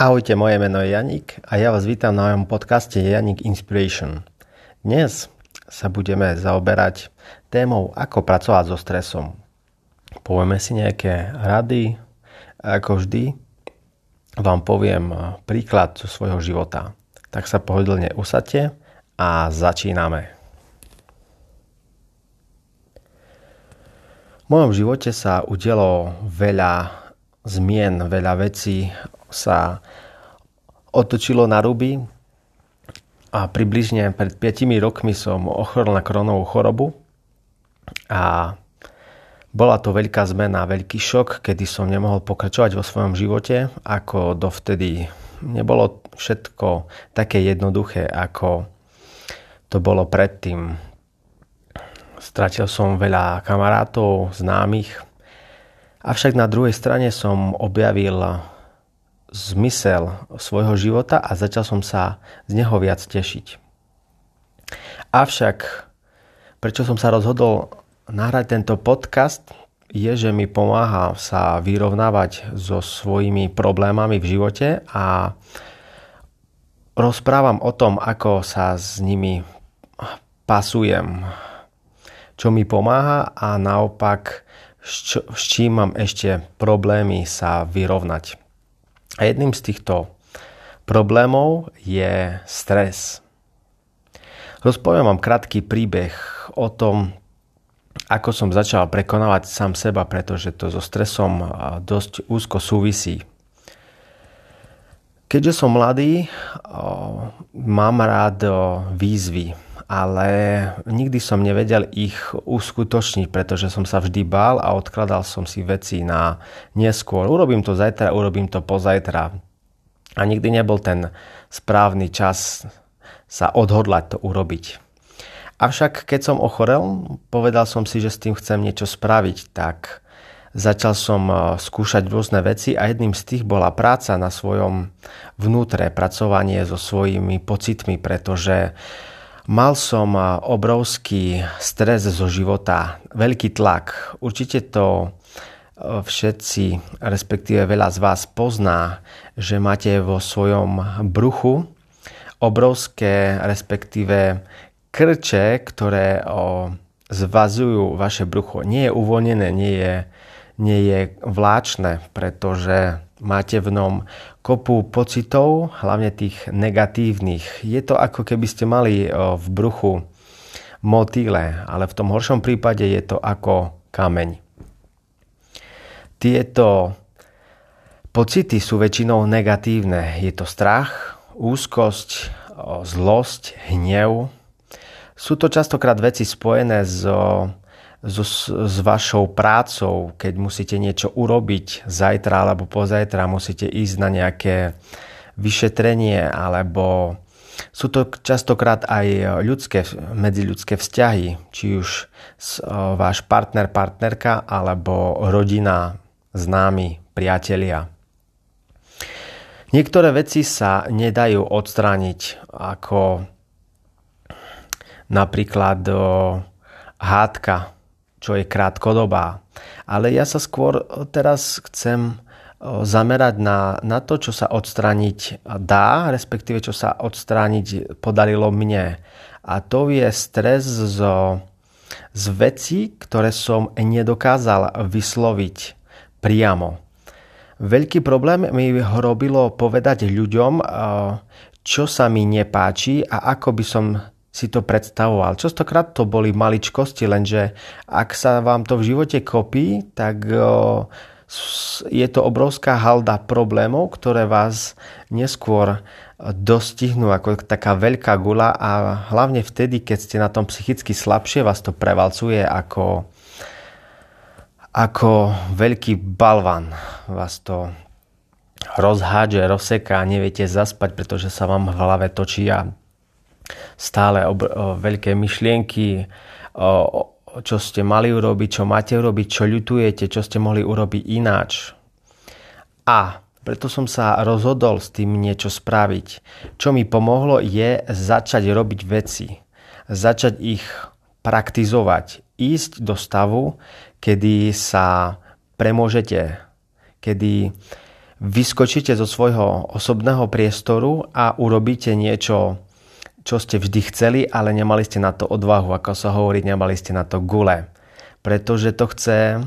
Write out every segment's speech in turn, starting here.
Ahojte, moje meno je Janik a ja vás vítam na mojom podcaste Janik Inspiration. Dnes sa budeme zaoberať témou, ako pracovať so stresom. Povieme si nejaké rady ako vždy vám poviem príklad zo svojho života. Tak sa pohodlne usadte a začíname. V mojom živote sa udialo veľa zmien, veľa vecí, sa otočilo na ruby a približne pred 5 rokmi som ochorel na kronovú chorobu a bola to veľká zmena, veľký šok, kedy som nemohol pokračovať vo svojom živote, ako dovtedy nebolo všetko také jednoduché, ako to bolo predtým. Stratil som veľa kamarátov, známych, avšak na druhej strane som objavil zmysel svojho života a začal som sa z neho viac tešiť. Avšak, prečo som sa rozhodol nahrať tento podcast, je, že mi pomáha sa vyrovnávať so svojimi problémami v živote a rozprávam o tom, ako sa s nimi pasujem, čo mi pomáha a naopak s, s čím mám ešte problémy sa vyrovnať. A jedným z týchto problémov je stres. Rozpoviem vám krátky príbeh o tom, ako som začal prekonávať sám seba, pretože to so stresom dosť úzko súvisí. Keďže som mladý, mám rád výzvy, ale nikdy som nevedel ich uskutočniť, pretože som sa vždy bál a odkladal som si veci na neskôr. Urobím to zajtra, urobím to pozajtra. A nikdy nebol ten správny čas sa odhodlať to urobiť. Avšak keď som ochorel, povedal som si, že s tým chcem niečo spraviť, tak začal som e, skúšať rôzne veci a jedným z tých bola práca na svojom vnútre, pracovanie so svojimi pocitmi, pretože Mal som obrovský stres zo života, veľký tlak. Určite to e, všetci, respektíve veľa z vás pozná, že máte vo svojom bruchu obrovské, respektíve krče, ktoré zvazujú vaše brucho. Nie je uvoľnené, nie je, nie je vláčne, pretože máte v ňom kopu pocitov, hlavne tých negatívnych. Je to ako keby ste mali v bruchu motýle, ale v tom horšom prípade je to ako kameň. Tieto pocity sú väčšinou negatívne. Je to strach, úzkosť, zlosť, hnev. Sú to častokrát veci spojené so so, s vašou prácou, keď musíte niečo urobiť zajtra alebo pozajtra, musíte ísť na nejaké vyšetrenie alebo sú to častokrát aj ľudské, medziľudské vzťahy, či už váš partner, partnerka alebo rodina, známi, priatelia. Niektoré veci sa nedajú odstrániť, ako napríklad hádka čo je krátkodobá. Ale ja sa skôr teraz chcem zamerať na, na to, čo sa odstrániť dá, respektíve čo sa odstrániť podarilo mne. A to je stres zo, z veci, ktoré som nedokázal vysloviť priamo. Veľký problém mi robilo povedať ľuďom, čo sa mi nepáči a ako by som si to predstavoval. Častokrát to boli maličkosti, lenže ak sa vám to v živote kopí, tak je to obrovská halda problémov, ktoré vás neskôr dostihnú ako taká veľká gula a hlavne vtedy, keď ste na tom psychicky slabšie, vás to prevalcuje ako, ako veľký balvan. Vás to rozhádže, rozseká, neviete zaspať, pretože sa vám v hlave točí a stále obr- o, veľké myšlienky, o, čo ste mali urobiť, čo máte urobiť, čo ľutujete, čo ste mohli urobiť ináč. A preto som sa rozhodol s tým niečo spraviť. Čo mi pomohlo je začať robiť veci. Začať ich praktizovať. Ísť do stavu, kedy sa premôžete. Kedy vyskočíte zo svojho osobného priestoru a urobíte niečo, čo ste vždy chceli, ale nemali ste na to odvahu, ako sa hovorí, nemali ste na to gule. Pretože to chce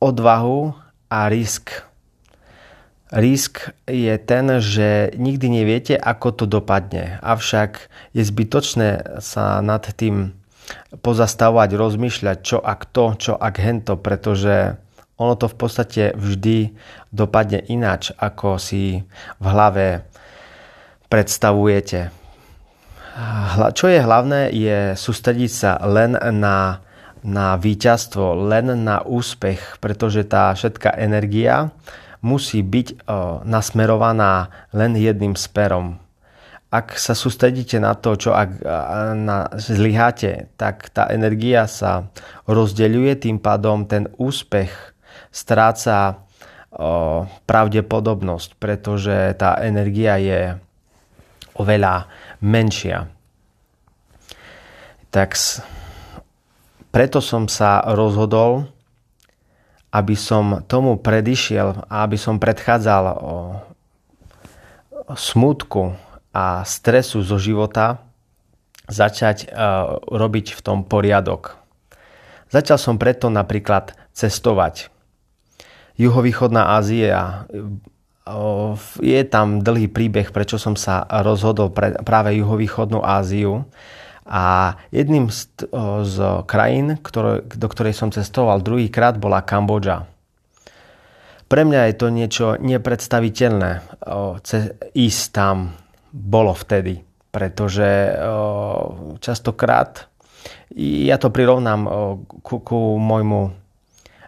odvahu a risk. Risk je ten, že nikdy neviete, ako to dopadne. Avšak je zbytočné sa nad tým pozastavovať, rozmýšľať, čo ak to, čo ak hento, pretože ono to v podstate vždy dopadne ináč, ako si v hlave predstavujete. Čo je hlavné, je sústrediť sa len na, na víťazstvo, len na úspech, pretože tá všetká energia musí byť nasmerovaná len jedným smerom. Ak sa sústredíte na to, čo ak na, zlyháte, tak tá energia sa rozdeľuje, tým pádom ten úspech stráca pravdepodobnosť, pretože tá energia je oveľa menšia. Tak preto som sa rozhodol, aby som tomu predišiel a aby som predchádzal o smutku a stresu zo života, začať uh, robiť v tom poriadok. Začal som preto napríklad cestovať. Juhovýchodná Ázia je tam dlhý príbeh, prečo som sa rozhodol pre práve juhovýchodnú Áziu. A jedným z, z krajín, ktoré, do ktorej som cestoval druhýkrát, bola Kambodža. Pre mňa je to niečo nepredstaviteľné ísť tam. Bolo vtedy, pretože častokrát ja to prirovnám ku, ku môjmu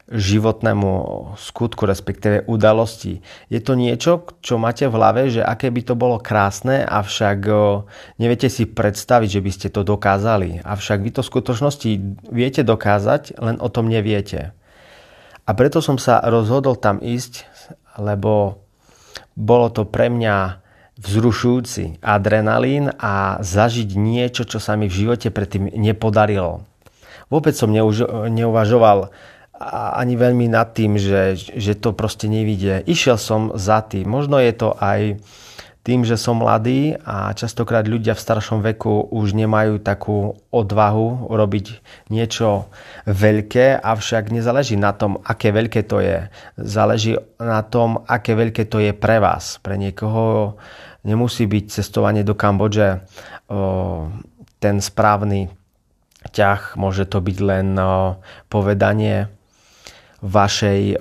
životnému skutku, respektíve udalosti. Je to niečo, čo máte v hlave, že aké by to bolo krásne, avšak neviete si predstaviť, že by ste to dokázali. Avšak vy to v skutočnosti viete dokázať, len o tom neviete. A preto som sa rozhodol tam ísť, lebo bolo to pre mňa vzrušujúci adrenalín a zažiť niečo, čo sa mi v živote predtým nepodarilo. Vôbec som neuvažoval ani veľmi nad tým, že, že to proste nevidie. Išiel som za tým. Možno je to aj tým, že som mladý a častokrát ľudia v staršom veku už nemajú takú odvahu robiť niečo veľké, avšak nezáleží na tom, aké veľké to je. Záleží na tom, aké veľké to je pre vás. Pre niekoho nemusí byť cestovanie do Kambodže ten správny ťah, môže to byť len povedanie vašej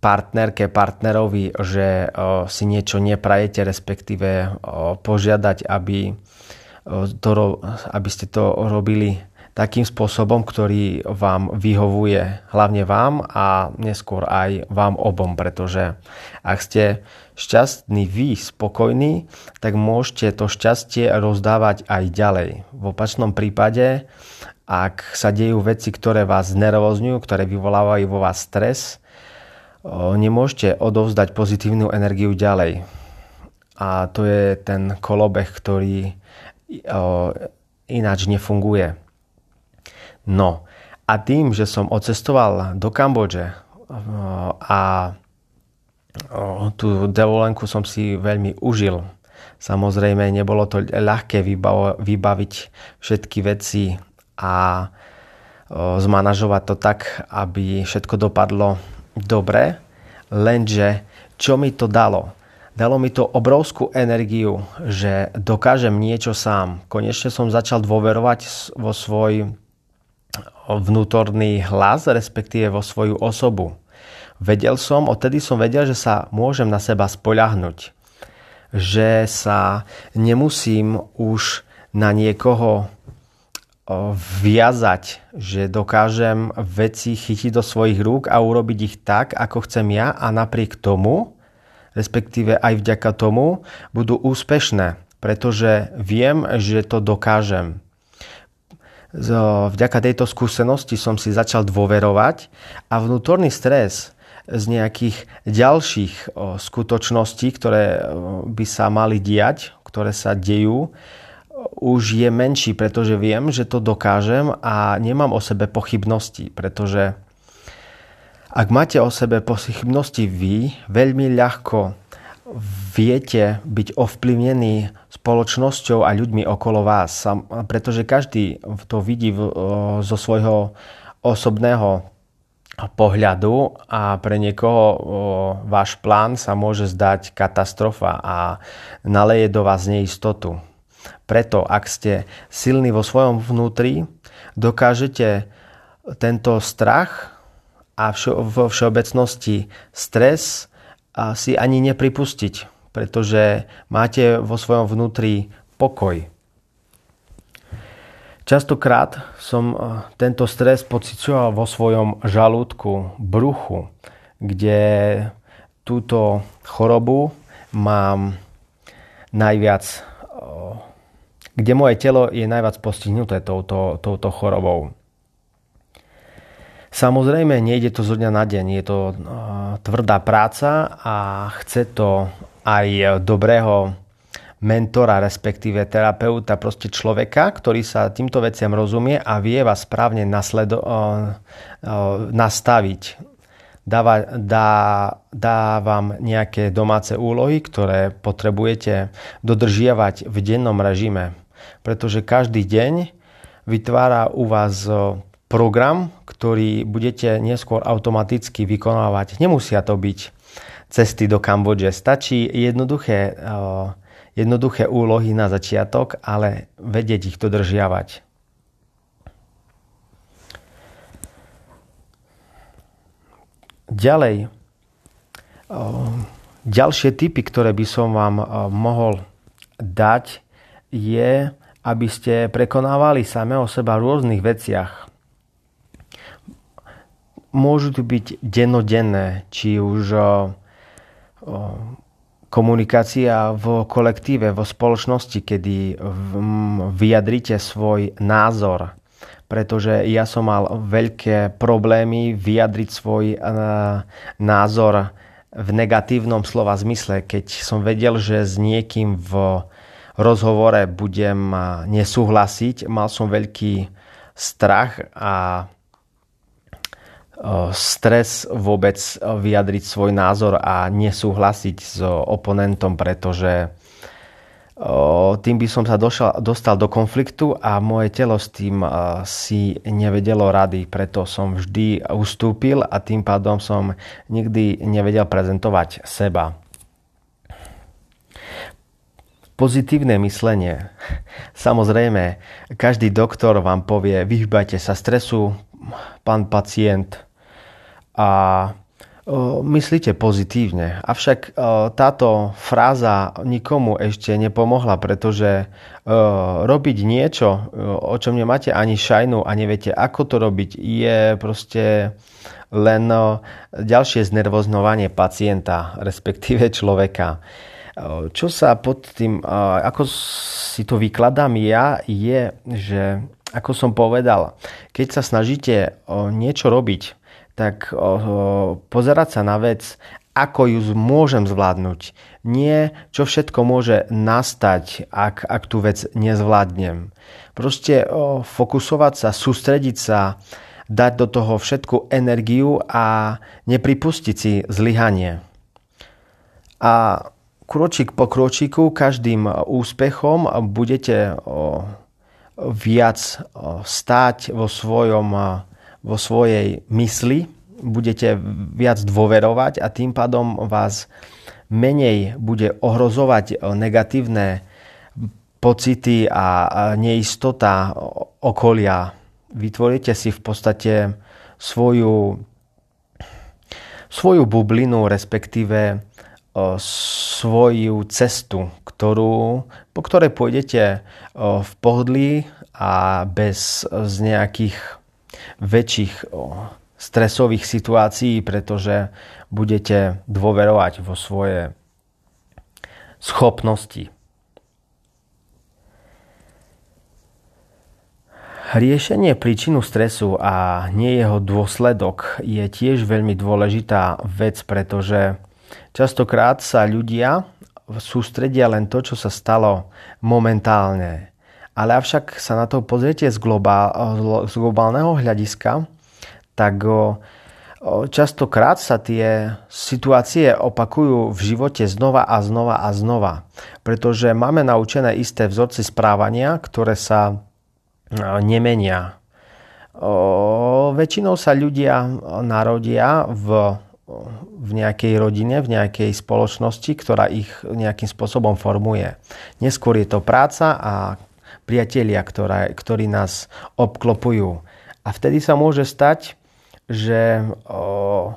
partnerke, partnerovi, že si niečo neprajete, respektíve požiadať, aby, to, aby ste to robili takým spôsobom, ktorý vám vyhovuje hlavne vám a neskôr aj vám obom, pretože ak ste šťastní vy, spokojní, tak môžete to šťastie rozdávať aj ďalej. V opačnom prípade ak sa dejú veci, ktoré vás nervozňujú, ktoré vyvolávajú vo vás stres, nemôžete odovzdať pozitívnu energiu ďalej. A to je ten kolobeh, ktorý ináč nefunguje. No a tým, že som odcestoval do Kambodže a tú dovolenku som si veľmi užil. Samozrejme, nebolo to ľahké vybaviť všetky veci a zmanažovať to tak, aby všetko dopadlo dobre, lenže čo mi to dalo? Dalo mi to obrovskú energiu, že dokážem niečo sám. Konečne som začal dôverovať vo svoj vnútorný hlas, respektíve vo svoju osobu. Vedel som, odtedy som vedel, že sa môžem na seba spoľahnúť. Že sa nemusím už na niekoho viazať, že dokážem veci chytiť do svojich rúk a urobiť ich tak, ako chcem ja a napriek tomu, respektíve aj vďaka tomu, budú úspešné, pretože viem, že to dokážem. Vďaka tejto skúsenosti som si začal dôverovať a vnútorný stres z nejakých ďalších skutočností, ktoré by sa mali diať, ktoré sa dejú, už je menší, pretože viem, že to dokážem a nemám o sebe pochybnosti, pretože Ak máte o sebe pochybnosti vy, veľmi ľahko viete byť ovplyvnení spoločnosťou a ľuďmi okolo vás, pretože každý to vidí zo svojho osobného pohľadu a pre niekoho váš plán sa môže zdať katastrofa a naleje do vás neistotu. Preto, ak ste silní vo svojom vnútri, dokážete tento strach a vo všeobecnosti stres si ani nepripustiť, pretože máte vo svojom vnútri pokoj. Častokrát som tento stres pocitoval vo svojom žalúdku, bruchu, kde túto chorobu mám najviac, kde moje telo je najviac postihnuté touto, touto chorobou. Samozrejme, nejde to zo dňa na deň. Je to uh, tvrdá práca a chce to aj dobrého mentora, respektíve terapeuta, proste človeka, ktorý sa týmto veciam rozumie a vie vás správne nasledo- uh, uh, nastaviť. Dáva, dá, dá nejaké domáce úlohy, ktoré potrebujete dodržiavať v dennom režime. Pretože každý deň vytvára u vás program, ktorý budete neskôr automaticky vykonávať. Nemusia to byť cesty do Kambodže. Stačí jednoduché, jednoduché úlohy na začiatok, ale vedieť ich dodržiavať. Ďalej, ďalšie typy, ktoré by som vám mohol dať, je, aby ste prekonávali samého seba v rôznych veciach môžu tu byť dennodenné, či už komunikácia v kolektíve, vo spoločnosti, kedy vyjadrite svoj názor. Pretože ja som mal veľké problémy vyjadriť svoj názor v negatívnom slova zmysle, keď som vedel, že s niekým v rozhovore budem nesúhlasiť, mal som veľký strach a stres vôbec vyjadriť svoj názor a nesúhlasiť s oponentom, pretože tým by som sa došal, dostal do konfliktu a moje telo s tým si nevedelo rady, preto som vždy ustúpil a tým pádom som nikdy nevedel prezentovať seba. Pozitívne myslenie. Samozrejme, každý doktor vám povie, vyhýbajte sa stresu, pán pacient, a myslíte pozitívne. Avšak táto fráza nikomu ešte nepomohla, pretože robiť niečo, o čom nemáte ani šajnu a neviete, ako to robiť, je proste len ďalšie znervoznovanie pacienta, respektíve človeka. Čo sa pod tým, ako si to vykladám ja, je, že ako som povedal, keď sa snažíte niečo robiť, tak pozerať sa na vec, ako ju môžem zvládnuť. Nie, čo všetko môže nastať, ak, ak tú vec nezvládnem. Proste o, fokusovať sa, sústrediť sa, dať do toho všetku energiu a nepripustiť si zlyhanie. A kročík po kročíku, každým úspechom budete o, viac o, stáť vo svojom vo svojej mysli, budete viac dôverovať a tým pádom vás menej bude ohrozovať negatívne pocity a neistota okolia. Vytvoríte si v podstate svoju, svoju bublinu, respektíve svoju cestu, ktorú, po ktorej pôjdete v pohodlí a bez z nejakých väčších stresových situácií, pretože budete dôverovať vo svoje schopnosti. Riešenie príčinu stresu a nie jeho dôsledok je tiež veľmi dôležitá vec, pretože častokrát sa ľudia sústredia len to, čo sa stalo momentálne ale avšak sa na to pozriete z, globál, z globálneho hľadiska, tak častokrát sa tie situácie opakujú v živote znova a znova a znova. Pretože máme naučené isté vzorce správania, ktoré sa nemenia. Väčšinou sa ľudia narodia v, v nejakej rodine, v nejakej spoločnosti, ktorá ich nejakým spôsobom formuje. Neskôr je to práca a priatelia, ktoré, ktorí nás obklopujú. A vtedy sa môže stať, že o,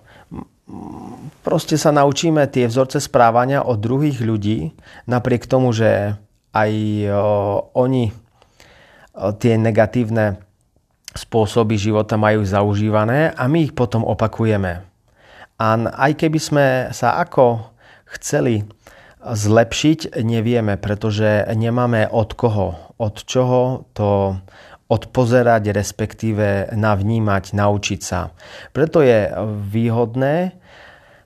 proste sa naučíme tie vzorce správania od druhých ľudí, napriek tomu, že aj o, oni o, tie negatívne spôsoby života majú zaužívané a my ich potom opakujeme. A aj keby sme sa ako chceli zlepšiť, nevieme, pretože nemáme od koho, od čoho to odpozerať, respektíve navnímať, naučiť sa. Preto je výhodné,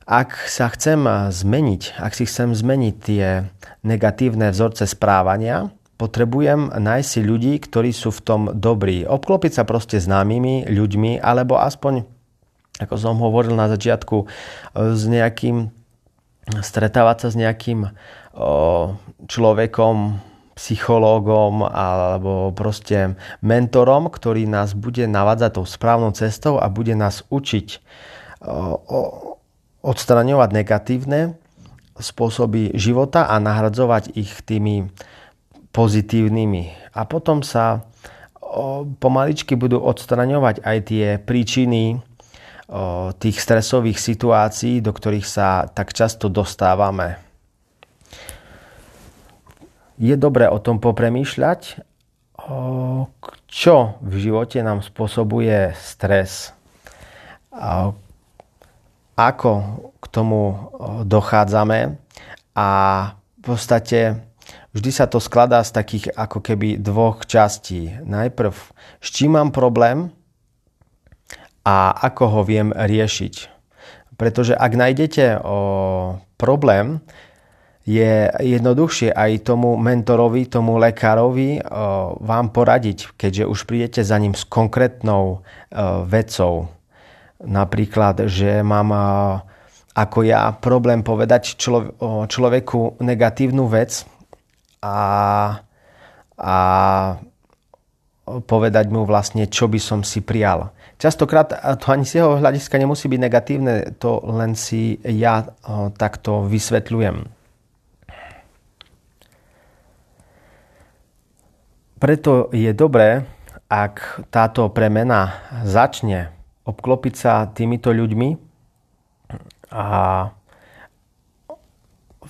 ak sa chcem zmeniť, ak si chcem zmeniť tie negatívne vzorce správania, potrebujem nájsť si ľudí, ktorí sú v tom dobrí. Obklopiť sa proste známymi ľuďmi, alebo aspoň, ako som hovoril na začiatku, s nejakým, stretávať sa s nejakým človekom, psychológom alebo proste mentorom, ktorý nás bude navádzať tou správnou cestou a bude nás učiť odstraňovať negatívne spôsoby života a nahradzovať ich tými pozitívnymi. A potom sa pomaličky budú odstraňovať aj tie príčiny tých stresových situácií, do ktorých sa tak často dostávame je dobré o tom popremýšľať, čo v živote nám spôsobuje stres. Ako k tomu dochádzame a v podstate vždy sa to skladá z takých ako keby dvoch častí. Najprv, s čím mám problém a ako ho viem riešiť. Pretože ak nájdete o, problém, je jednoduchšie aj tomu mentorovi, tomu lekárovi vám poradiť, keďže už prídete za ním s konkrétnou vecou. Napríklad, že mám ako ja problém povedať človeku negatívnu vec a, a povedať mu vlastne, čo by som si prijal. Častokrát to ani z jeho hľadiska nemusí byť negatívne, to len si ja takto vysvetľujem. Preto je dobré, ak táto premena začne obklopiť sa týmito ľuďmi a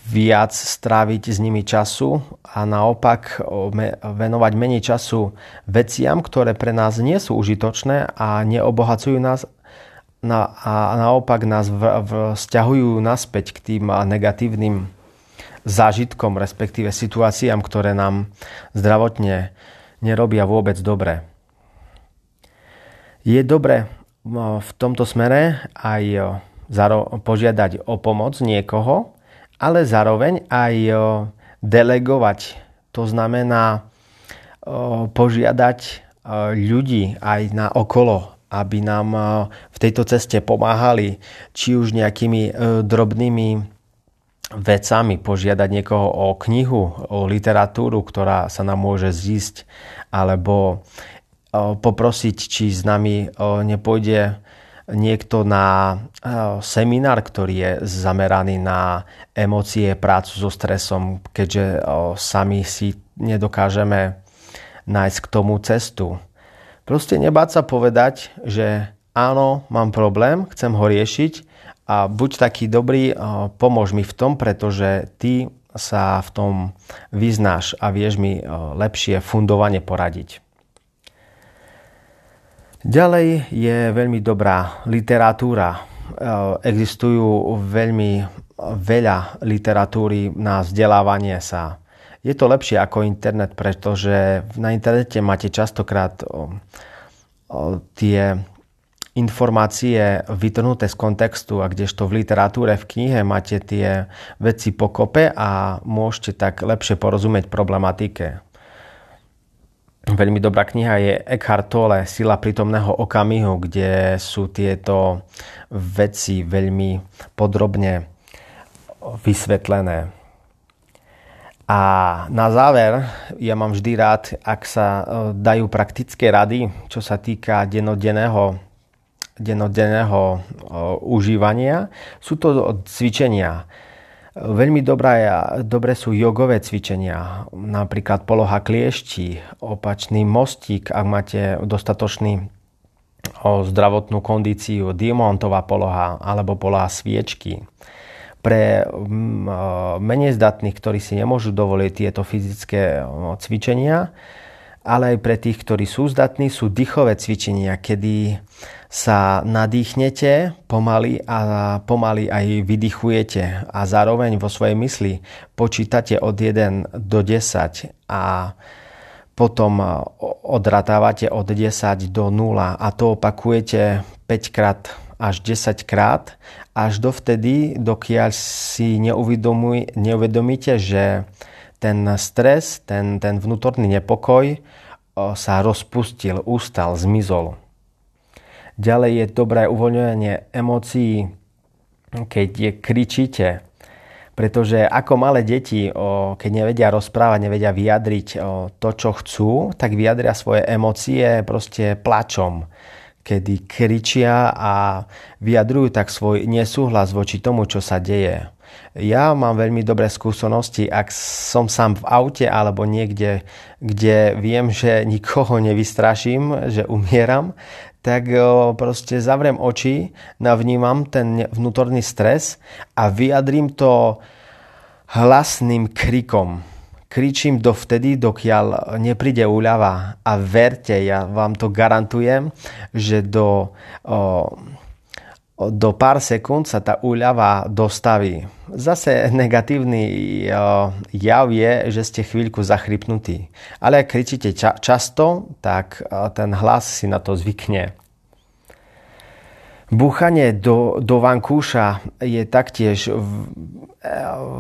viac stráviť s nimi času a naopak venovať menej času veciam, ktoré pre nás nie sú užitočné a neobohacujú nás a naopak nás vzťahujú naspäť k tým negatívnym zážitkom, respektíve situáciám, ktoré nám zdravotne nerobia vôbec dobre. Je dobre v tomto smere aj požiadať o pomoc niekoho, ale zároveň aj delegovať. To znamená požiadať ľudí aj na okolo, aby nám v tejto ceste pomáhali, či už nejakými drobnými vecami, požiadať niekoho o knihu, o literatúru, ktorá sa nám môže zísť, alebo poprosiť, či s nami nepôjde niekto na seminár, ktorý je zameraný na emócie, prácu so stresom, keďže sami si nedokážeme nájsť k tomu cestu. Proste nebáť sa povedať, že áno, mám problém, chcem ho riešiť a buď taký dobrý, pomôž mi v tom, pretože ty sa v tom vyznáš a vieš mi lepšie fundovane poradiť. Ďalej je veľmi dobrá literatúra. Existujú veľmi veľa literatúry na vzdelávanie sa. Je to lepšie ako internet, pretože na internete máte častokrát tie informácie vytrhnuté z kontextu a kdežto v literatúre, v knihe máte tie veci pokope a môžete tak lepšie porozumieť problematike. Veľmi dobrá kniha je Eckhart Tolle, Sila prítomného okamihu, kde sú tieto veci veľmi podrobne vysvetlené. A na záver, ja mám vždy rád, ak sa e, dajú praktické rady, čo sa týka denodenného, denodenného užívania. Sú to cvičenia. Veľmi dobré, dobré sú jogové cvičenia, napríklad poloha kliešti, opačný mostík, ak máte dostatočný o zdravotnú kondíciu, diamantová poloha alebo poloha sviečky pre menej zdatných, ktorí si nemôžu dovoliť tieto fyzické cvičenia, ale aj pre tých, ktorí sú zdatní, sú dýchové cvičenia, kedy sa nadýchnete pomaly a pomaly aj vydychujete a zároveň vo svojej mysli počítate od 1 do 10 a potom odratávate od 10 do 0 a to opakujete 5 krát až 10 krát, až dovtedy, dokiaľ si neuvedomíte, že ten stres, ten, ten vnútorný nepokoj sa rozpustil, ustal, zmizol. Ďalej je dobré uvoľňovanie emócií, keď je kričíte, pretože ako malé deti, keď nevedia rozprávať, nevedia vyjadriť to, čo chcú, tak vyjadria svoje emócie proste plačom kedy kričia a vyjadrujú tak svoj nesúhlas voči tomu, čo sa deje. Ja mám veľmi dobré skúsenosti, ak som sám v aute alebo niekde, kde viem, že nikoho nevystraším, že umieram, tak proste zavriem oči, navnímam ten vnútorný stres a vyjadrím to hlasným krikom. Kričím dovtedy, dokiaľ nepríde úľava. A verte, ja vám to garantujem, že do, o, do pár sekúnd sa tá úľava dostaví. Zase negatívny o, jav je, že ste chvíľku zachrypnutí. Ale ak kričíte ča- často, tak o, ten hlas si na to zvykne. Búchanie do, do vankúša je taktiež v,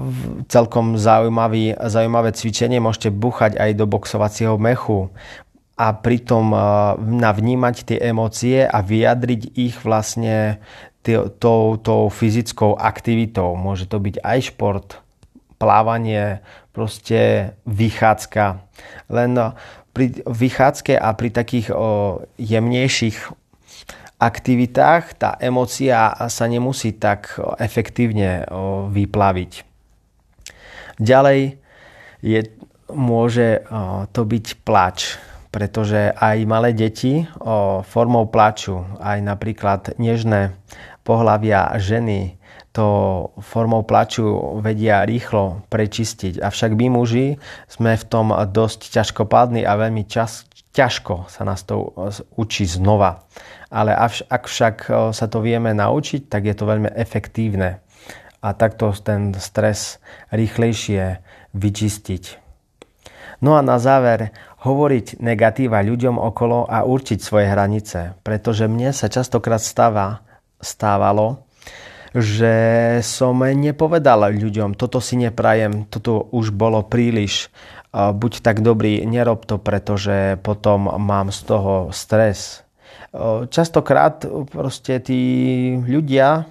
v celkom zaujímavý, zaujímavé cvičenie. Môžete búchať aj do boxovacieho mechu a pritom e, navnímať tie emócie a vyjadriť ich vlastne tou, tou fyzickou aktivitou. Môže to byť aj šport, plávanie, proste vychádzka. Len pri vychádzke a pri takých o, jemnejších aktivitách tá emocia sa nemusí tak efektívne vyplaviť. Ďalej je, môže to byť plač, pretože aj malé deti formou plaču, aj napríklad nežné pohlavia ženy to formou plaču vedia rýchlo prečistiť. Avšak my muži sme v tom dosť ťažkopádni a veľmi čas, ťažko sa nás to učí znova. Ale ak však sa to vieme naučiť, tak je to veľmi efektívne. A takto ten stres rýchlejšie vyčistiť. No a na záver, hovoriť negatíva ľuďom okolo a určiť svoje hranice. Pretože mne sa častokrát stáva, stávalo, že som nepovedal ľuďom, toto si neprajem, toto už bolo príliš, buď tak dobrý, nerob to, pretože potom mám z toho stres. Častokrát proste tí ľudia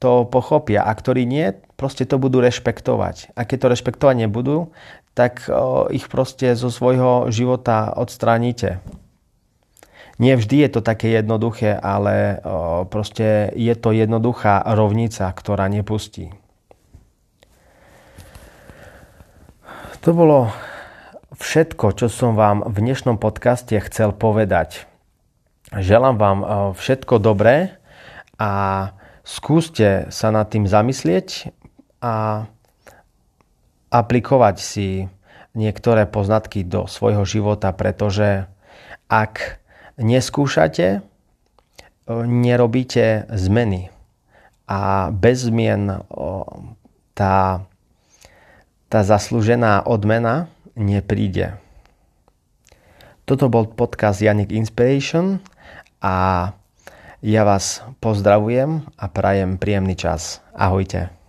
to pochopia a ktorí nie, proste to budú rešpektovať. A keď to rešpektovať nebudú, tak ich proste zo svojho života odstránite. Nie vždy je to také jednoduché, ale proste je to jednoduchá rovnica, ktorá nepustí. To bolo všetko, čo som vám v dnešnom podcaste chcel povedať. Želám vám všetko dobré a skúste sa nad tým zamyslieť a aplikovať si niektoré poznatky do svojho života, pretože ak neskúšate, e, nerobíte zmeny. A bez zmien tá, tá zaslúžená odmena nepríde. Toto bol podcast Janik Inspiration a ja vás pozdravujem a prajem príjemný čas. Ahojte.